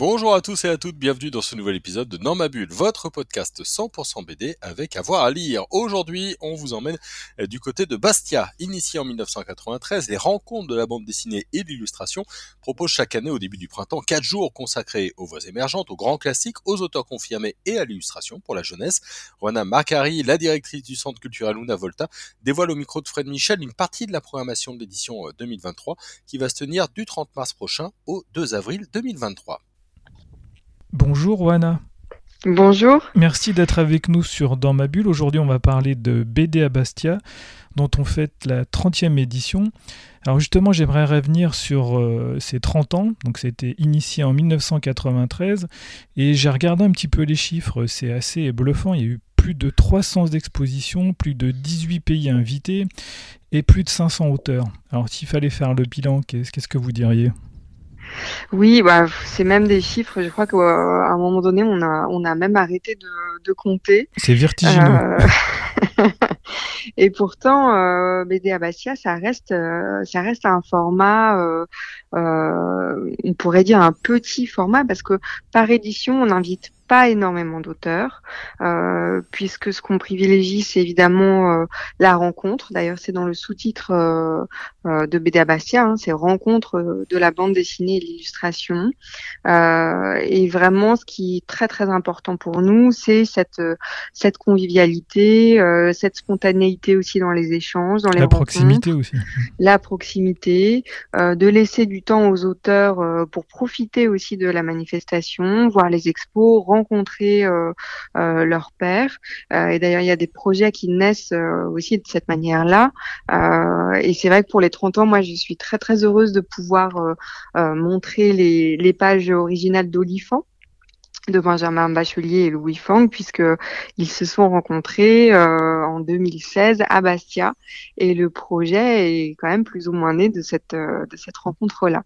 Bonjour à tous et à toutes, bienvenue dans ce nouvel épisode de Dans ma bulle, votre podcast 100% BD avec avoir à lire. Aujourd'hui, on vous emmène euh, du côté de Bastia. Initié en 1993, les rencontres de la bande dessinée et l'illustration proposent chaque année au début du printemps quatre jours consacrés aux voix émergentes, aux grands classiques, aux auteurs confirmés et à l'illustration pour la jeunesse. Rona Macari, la directrice du centre culturel Luna Volta, dévoile au micro de Fred Michel une partie de la programmation de l'édition 2023 euh, qui va se tenir du 30 mars prochain au 2 avril 2023. Bonjour Wana. Bonjour. Merci d'être avec nous sur Dans ma bulle. Aujourd'hui, on va parler de BD à Bastia, dont on fête la 30e édition. Alors justement, j'aimerais revenir sur euh, ces 30 ans. Donc c'était initié en 1993 et j'ai regardé un petit peu les chiffres, c'est assez bluffant. Il y a eu plus de 300 expositions, plus de 18 pays invités et plus de 500 auteurs. Alors s'il fallait faire le bilan, qu'est-ce que vous diriez? Oui, bah, c'est même des chiffres. Je crois qu'à un moment donné, on a, on a même arrêté de, de compter. C'est vertigineux. Euh, et pourtant, euh, BD ça reste, euh, ça reste un format, euh, euh, on pourrait dire un petit format, parce que par édition, on invite pas énormément d'auteurs, euh, puisque ce qu'on privilégie, c'est évidemment euh, la rencontre. D'ailleurs, c'est dans le sous-titre euh, de BD Bastia, hein, c'est rencontre de la bande dessinée et l'illustration. et vraiment, ce qui est très très important pour nous, c'est cette cette convivialité, cette spontanéité aussi dans les échanges, dans les la proximité aussi. La proximité, de laisser du temps aux auteurs pour profiter aussi de la manifestation, voir les expos, rencontrer euh, euh, leur père. Euh, et d'ailleurs, il y a des projets qui naissent aussi de cette manière-là. et c'est vrai que pour les 30 ans, moi, je suis très très heureuse de pouvoir montrer les, pages originales d'Olifant de Benjamin Bachelier et Louis Fang puisque ils se sont rencontrés euh, en 2016 à Bastia et le projet est quand même plus ou moins né de cette euh, de cette rencontre là.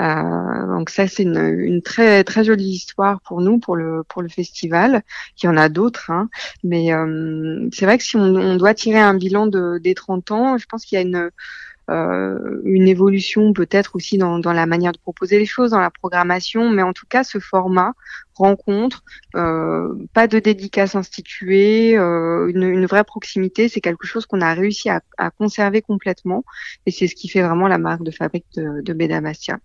Euh, donc ça c'est une, une, très très jolie histoire pour nous pour le pour le festival. Il y en a d'autres, hein, mais euh, c'est vrai que si on, on, doit tirer un bilan de, des 30 ans, je pense qu'il y a une une évolution peut-être aussi dans, dans, la manière de proposer les choses, dans la programmation, mais en tout cas ce format rencontre, euh, pas de dédicace instituée, euh, une, une, vraie proximité, c'est quelque chose qu'on a réussi à, à, conserver complètement et c'est ce qui fait vraiment la marque de fabrique de, de Bédamastia.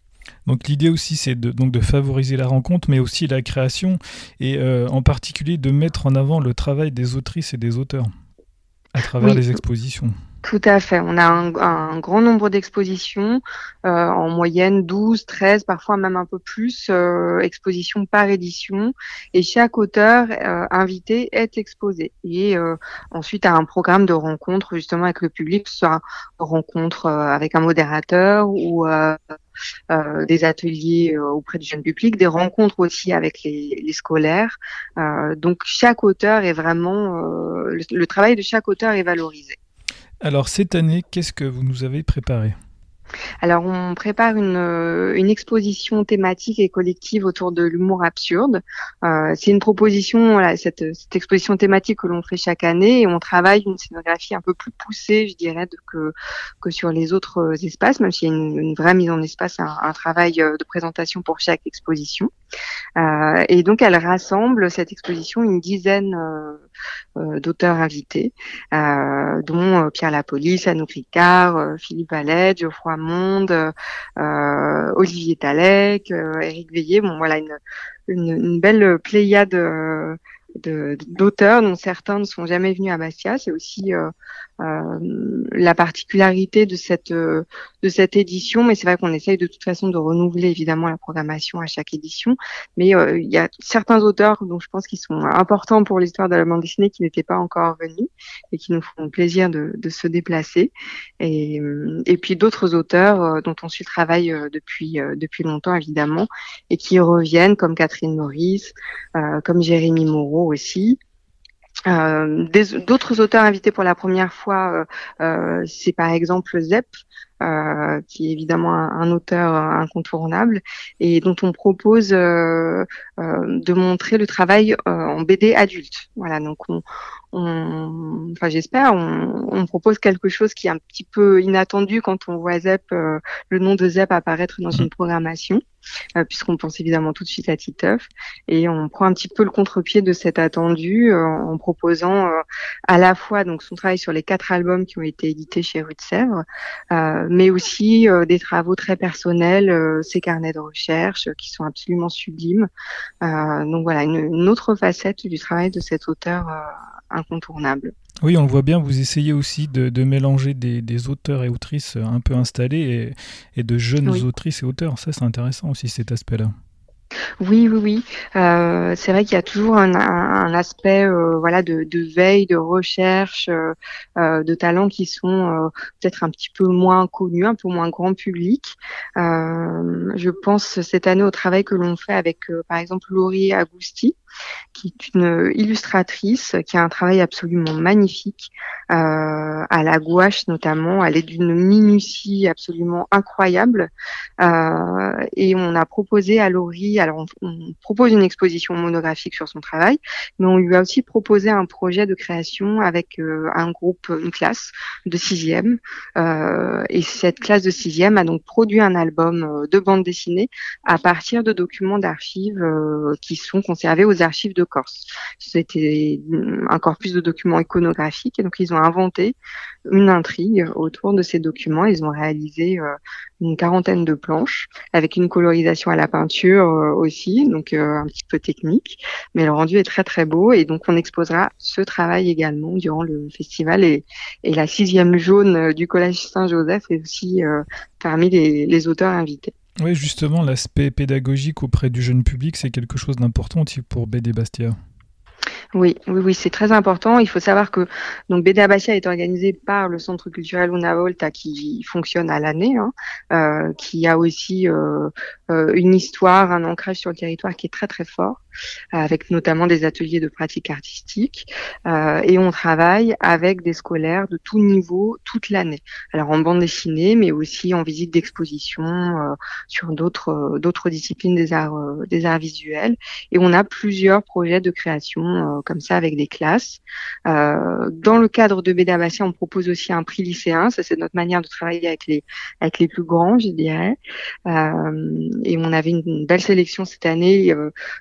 Donc l'idée aussi c'est de, donc de favoriser la rencontre mais aussi la création et euh, en particulier de mettre en avant le travail des autrices et des auteurs à travers oui. les expositions. Tout à fait. On a un, grand nombre d'expositions, euh, en moyenne 12, 13, parfois même un peu plus, euh, expositions par édition. Et chaque auteur euh, invité est exposé. Et euh, ensuite, à un programme de rencontres justement avec le public, soit rencontre avec un modérateur ou des ateliers auprès du jeune public, des rencontres aussi avec les, scolaires. donc chaque auteur est vraiment, le travail de chaque auteur est valorisé. Alors cette année, qu'est-ce que vous nous avez préparé? Alors, on prépare une, euh, une, exposition thématique et collective autour de l'humour absurde. Euh, c'est une proposition, cette, exposition thématique que l'on fait chaque année et on travaille une scénographie un peu plus poussée, je dirais, que, sur les autres euh, espaces, même s'il y a une, vraie mise en espace, un, travail de présentation pour chaque exposition. Euh, et donc, elle rassemble cette exposition une dizaine euh, d'auteurs invités, dont Pierre Lapolice, Anouk Ricard, Philippe Allet, Geoffroy Monde, euh, Olivier Talec, euh, Eric Veillé. Bon, voilà une belle pléiade d'auteurs dont certains ne sont jamais venus à Bastia. C'est aussi euh, euh, la particularité de cette euh, de cette édition, mais c'est vrai qu'on essaye de toute façon de renouveler évidemment la programmation à chaque édition. Mais euh, il y a certains auteurs dont je pense qu'ils sont importants pour l'histoire de la bande dessinée qui n'étaient pas encore venus et qui nous font plaisir de, de se déplacer. Et, et puis d'autres auteurs dont on suit le travail depuis depuis longtemps évidemment et qui reviennent comme Catherine Maurice, comme Jérémy Moreau aussi. D'autres auteurs invités pour la première fois, c'est par exemple Zep, euh, qui est évidemment un, auteur incontournable et dont on propose euh, euh, de montrer le travail en BD adulte. Voilà, donc on, enfin j'espère, on, propose quelque chose qui est un petit peu inattendu quand on voit Zep, le nom de Zep apparaître dans une programmation. Euh, puisqu'on pense évidemment tout de suite à Titeuf. Et on prend un petit peu le contre-pied de cet attendu euh, en proposant euh, à la fois donc son travail sur les quatre albums qui ont été édités chez Rue de Sèvres, mais aussi des travaux très personnels, ses carnets de recherche qui sont absolument sublimes. donc voilà, une, une, autre facette du travail de cet auteur incontournable. Oui, on le voit bien, vous essayez aussi de, mélanger des, auteurs et autrices un peu installés et, de jeunes autrices et auteurs. Ça, c'est intéressant aussi cet aspect-là. Oui, oui, oui. Euh, c'est vrai qu'il y a toujours un, aspect, euh, voilà, de, veille, de recherche, euh, de talents qui sont peut-être un petit peu moins connus, un peu moins grand public. je pense cette année au travail que l'on fait avec, par exemple, Laurie Agusti, qui est une illustratrice qui a un travail absolument magnifique euh, à la gouache notamment. Elle est d'une minutie absolument incroyable. Euh, et on a proposé à Laurie, alors on, propose une exposition monographique sur son travail, mais on lui a aussi proposé un projet de création avec euh, un groupe, une classe de sixième. Euh, et cette classe de sixième a donc produit un album euh, de bande dessinée à partir de documents d'archives qui sont conservés aux archives de Corse. C'était encore plus de documents iconographiques et donc ils ont inventé une intrigue autour de ces documents. Ils ont réalisé euh, une quarantaine de planches avec une colorisation à la peinture euh, aussi, donc euh, un petit peu technique, mais le rendu est très très beau et donc on exposera ce travail également durant le festival et la sixième jaune du Collège Saint-Joseph est aussi parmi les auteurs invités. Oui, justement, l'aspect pédagogique auprès du jeune public, c'est quelque chose d'important pour BD Bastia. Oui, oui, oui, c'est très important. Il faut savoir que donc BD Bastia est organisé par le Centre culturel Una Volta qui fonctionne à l'année, hein, euh, qui a aussi euh, euh, une histoire, un ancrage sur le territoire qui est très très fort avec notamment des ateliers de pratique artistique. Euh, et on travaille avec des scolaires de tout niveau toute l'année. Alors en bande dessinée, mais aussi en visite d'exposition euh, sur d'autres euh, d'autres disciplines des arts des arts visuels. Et on a plusieurs projets de création comme ça avec des classes. dans le cadre de Bédabassia, on propose aussi un prix lycéen. Ça c'est notre manière de travailler avec les avec les plus grands, je dirais. et on avait une, une, belle sélection cette année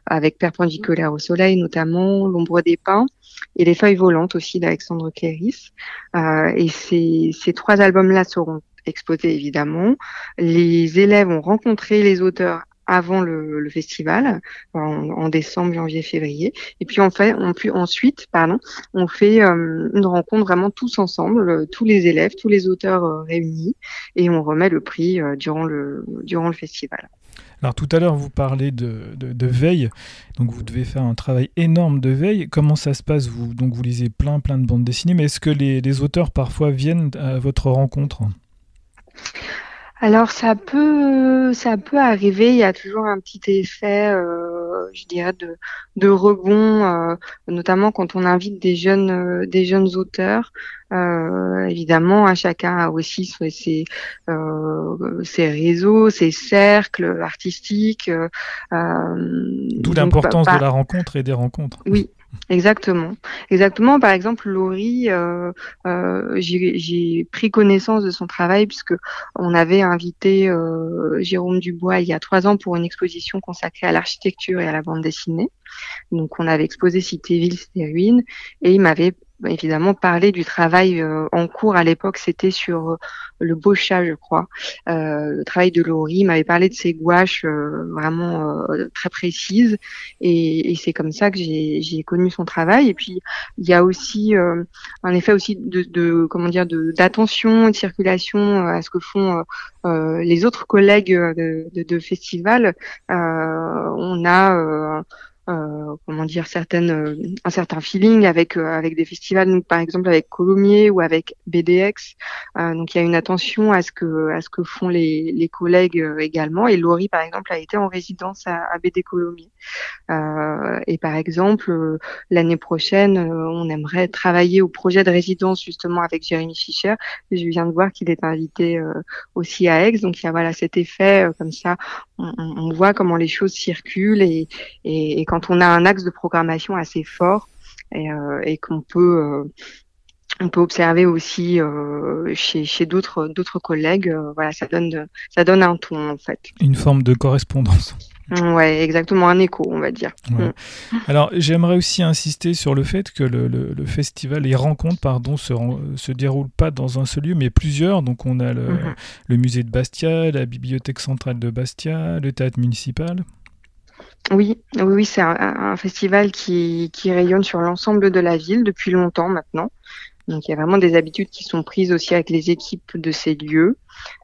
avec perpendiculaire au soleil, notamment l'ombre des pins et les feuilles volantes aussi d'Alexandre Cléris. Euh, et ces, ces trois albums-là seront exposés évidemment. Les élèves ont rencontré les auteurs avant le, festival en, décembre, janvier, février. Et puis on fait, on ensuite, pardon, on fait euh, une rencontre vraiment tous ensemble, tous les élèves, tous les auteurs euh, réunis, et on remet le prix durant le durant le festival. Alors tout à l'heure, vous parlez de, veille, donc vous devez faire un travail énorme de veille. Comment ça se passe? Vous, Donc vous lisez plein plein de bandes dessinées, mais est-ce que les, auteurs parfois viennent à votre rencontre? Alors ça peut ça peut arriver, il y a toujours un petit effet, euh, je dirais de, de rebond, euh, notamment quand on invite des jeunes euh, des jeunes auteurs. évidemment, à hein, chacun a aussi ses, ses réseaux, ses cercles artistiques. D'où l'importance de la rencontre et des rencontres. Oui, Exactement, exactement. Par exemple, Laurie, euh, euh, j'ai pris connaissance de son travail puisque on avait invité euh, Jérôme Dubois il y a trois ans pour une exposition consacrée à l'architecture et à la bande dessinée. Donc, on avait exposé Cité Ville, Cité Ruine, et il m'avait évidemment parler du travail euh, en cours à l'époque, c'était sur euh, le Bocha, je crois. Euh, le travail de Laurie m'avait parlé de ses gouaches vraiment très précises, et, et c'est comme ça que j'ai connu son travail. Et puis il y a aussi un effet aussi de, de comment dire d'attention, de, de, circulation à ce que font les autres collègues de, de, de festival. on a euh, comment dire certaines euh, un certain feeling avec euh, avec des festivals donc par exemple avec Colomiers ou avec BDX donc il y a une attention à ce que à ce que font les, les collègues également. Et Laurie par exemple a été en résidence à, à BD Colomiers. Et par exemple l'année prochaine on aimerait travailler au projet de résidence justement avec Jérémy Fischer. Je viens de voir qu'il est invité aussi à Aix. Donc il y a voilà cet effet comme ça on, voit comment les choses circulent et, quand on a un axe de programmation assez fort et, euh, qu'on peut euh, on peut observer aussi euh, chez, chez d'autres d'autres collègues voilà ça donne ça donne un ton en fait. Une forme de correspondance Ouais, exactement, un écho, on va dire. Mm. Alors, j'aimerais aussi insister sur le fait que le, le, festival, les rencontres, pardon, se, se déroulent pas dans un seul lieu, mais plusieurs. Donc, on a le, mm-hmm. le musée de Bastia, la bibliothèque centrale de Bastia, le théâtre municipal. Oui, oui, c'est un, festival qui, qui rayonne sur l'ensemble de la ville depuis longtemps maintenant. Donc il y a vraiment des habitudes qui sont prises aussi avec les équipes de ces lieux.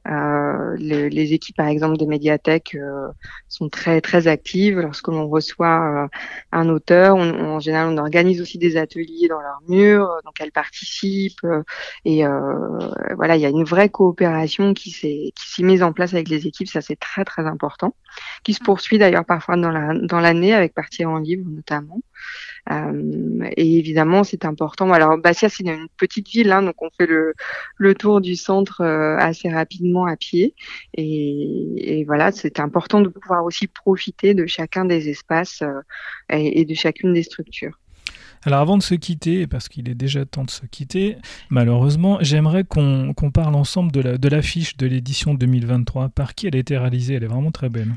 Euh, les, équipes, par exemple, des médiathèques euh, sont très très actives. Lorsque l'on reçoit euh, un auteur, en général, on organise aussi des ateliers dans leurs murs, donc elles participent. et voilà, il y a une vraie coopération qui s'est qui s'est mise en place avec les équipes. Ça, c'est très très important. Qui se poursuit d'ailleurs parfois dans la dans l'année avec partie en livre notamment. Euh, et évidemment, c'est important. Alors, Bastia, c'est une petite ville, hein, donc on fait le, le tour du centre euh, assez rapidement à pied. Et, et voilà, c'est important de pouvoir aussi profiter de chacun des espaces euh, et, et de chacune des structures. Alors avant de se quitter, parce qu'il est déjà temps de se quitter, malheureusement, j'aimerais qu'on parle ensemble de l'affiche la, de l'édition 2023. Par qui elle a été réalisée? Elle est vraiment très belle.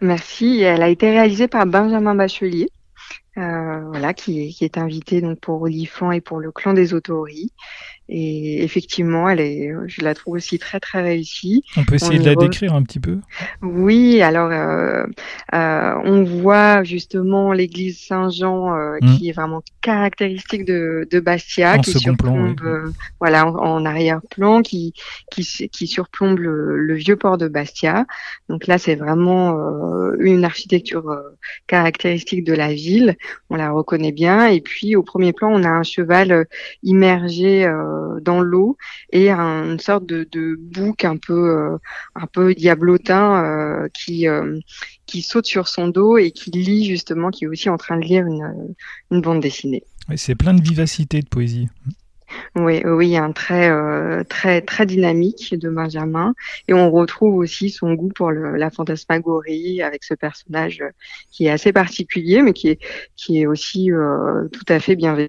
Merci. Elle a été réalisée par Benjamin Bachelier. Euh, voilà, qui, qui, est invité donc pour Olifant et pour le clan des Autoris. Et effectivement, elle est, je la trouve aussi très très réussie. On peut essayer de la décrire un petit peu? Oui, alors euh, euh, on voit justement l'église Saint-Jean euh, mmh. qui est vraiment caractéristique de, de Bastia, qui surplombe, euh, voilà, en, arrière-plan, qui, qui, qui surplombe le, le, vieux port de Bastia. Donc là, c'est vraiment euh, une architecture caractéristique de la ville. On la reconnaît bien. Et puis au premier plan, on a un cheval immergé. Euh, dans l'eau et une sorte de, bouc un peu euh, un peu diablotin euh, qui qui saute sur son dos et qui lit justement, qui est aussi en train de lire une, une bande dessinée. c'est plein de vivacité, de poésie. Oui, oui, il y a un trait très très dynamique de Benjamin et on retrouve aussi son goût pour le, la fantasmagorie avec ce personnage qui est assez particulier mais qui est qui est aussi tout à fait bienveillant.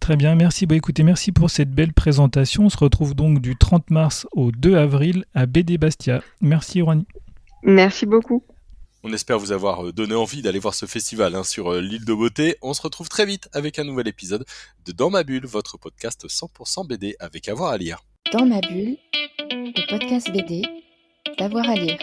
Très bien, merci. Bah, écoutez, merci pour cette belle présentation. On se retrouve donc du 30 mars au 2 avril à BD Bastia. Merci, Rani. Merci beaucoup. On espère vous avoir euh, donné envie d'aller voir ce festival hein, sur euh, l'île de beauté. On se retrouve très vite avec un nouvel épisode de Dans ma bulle, votre podcast 100% BD avec avoir à lire. Dans ma bulle, le podcast BD, d'avoir à lire.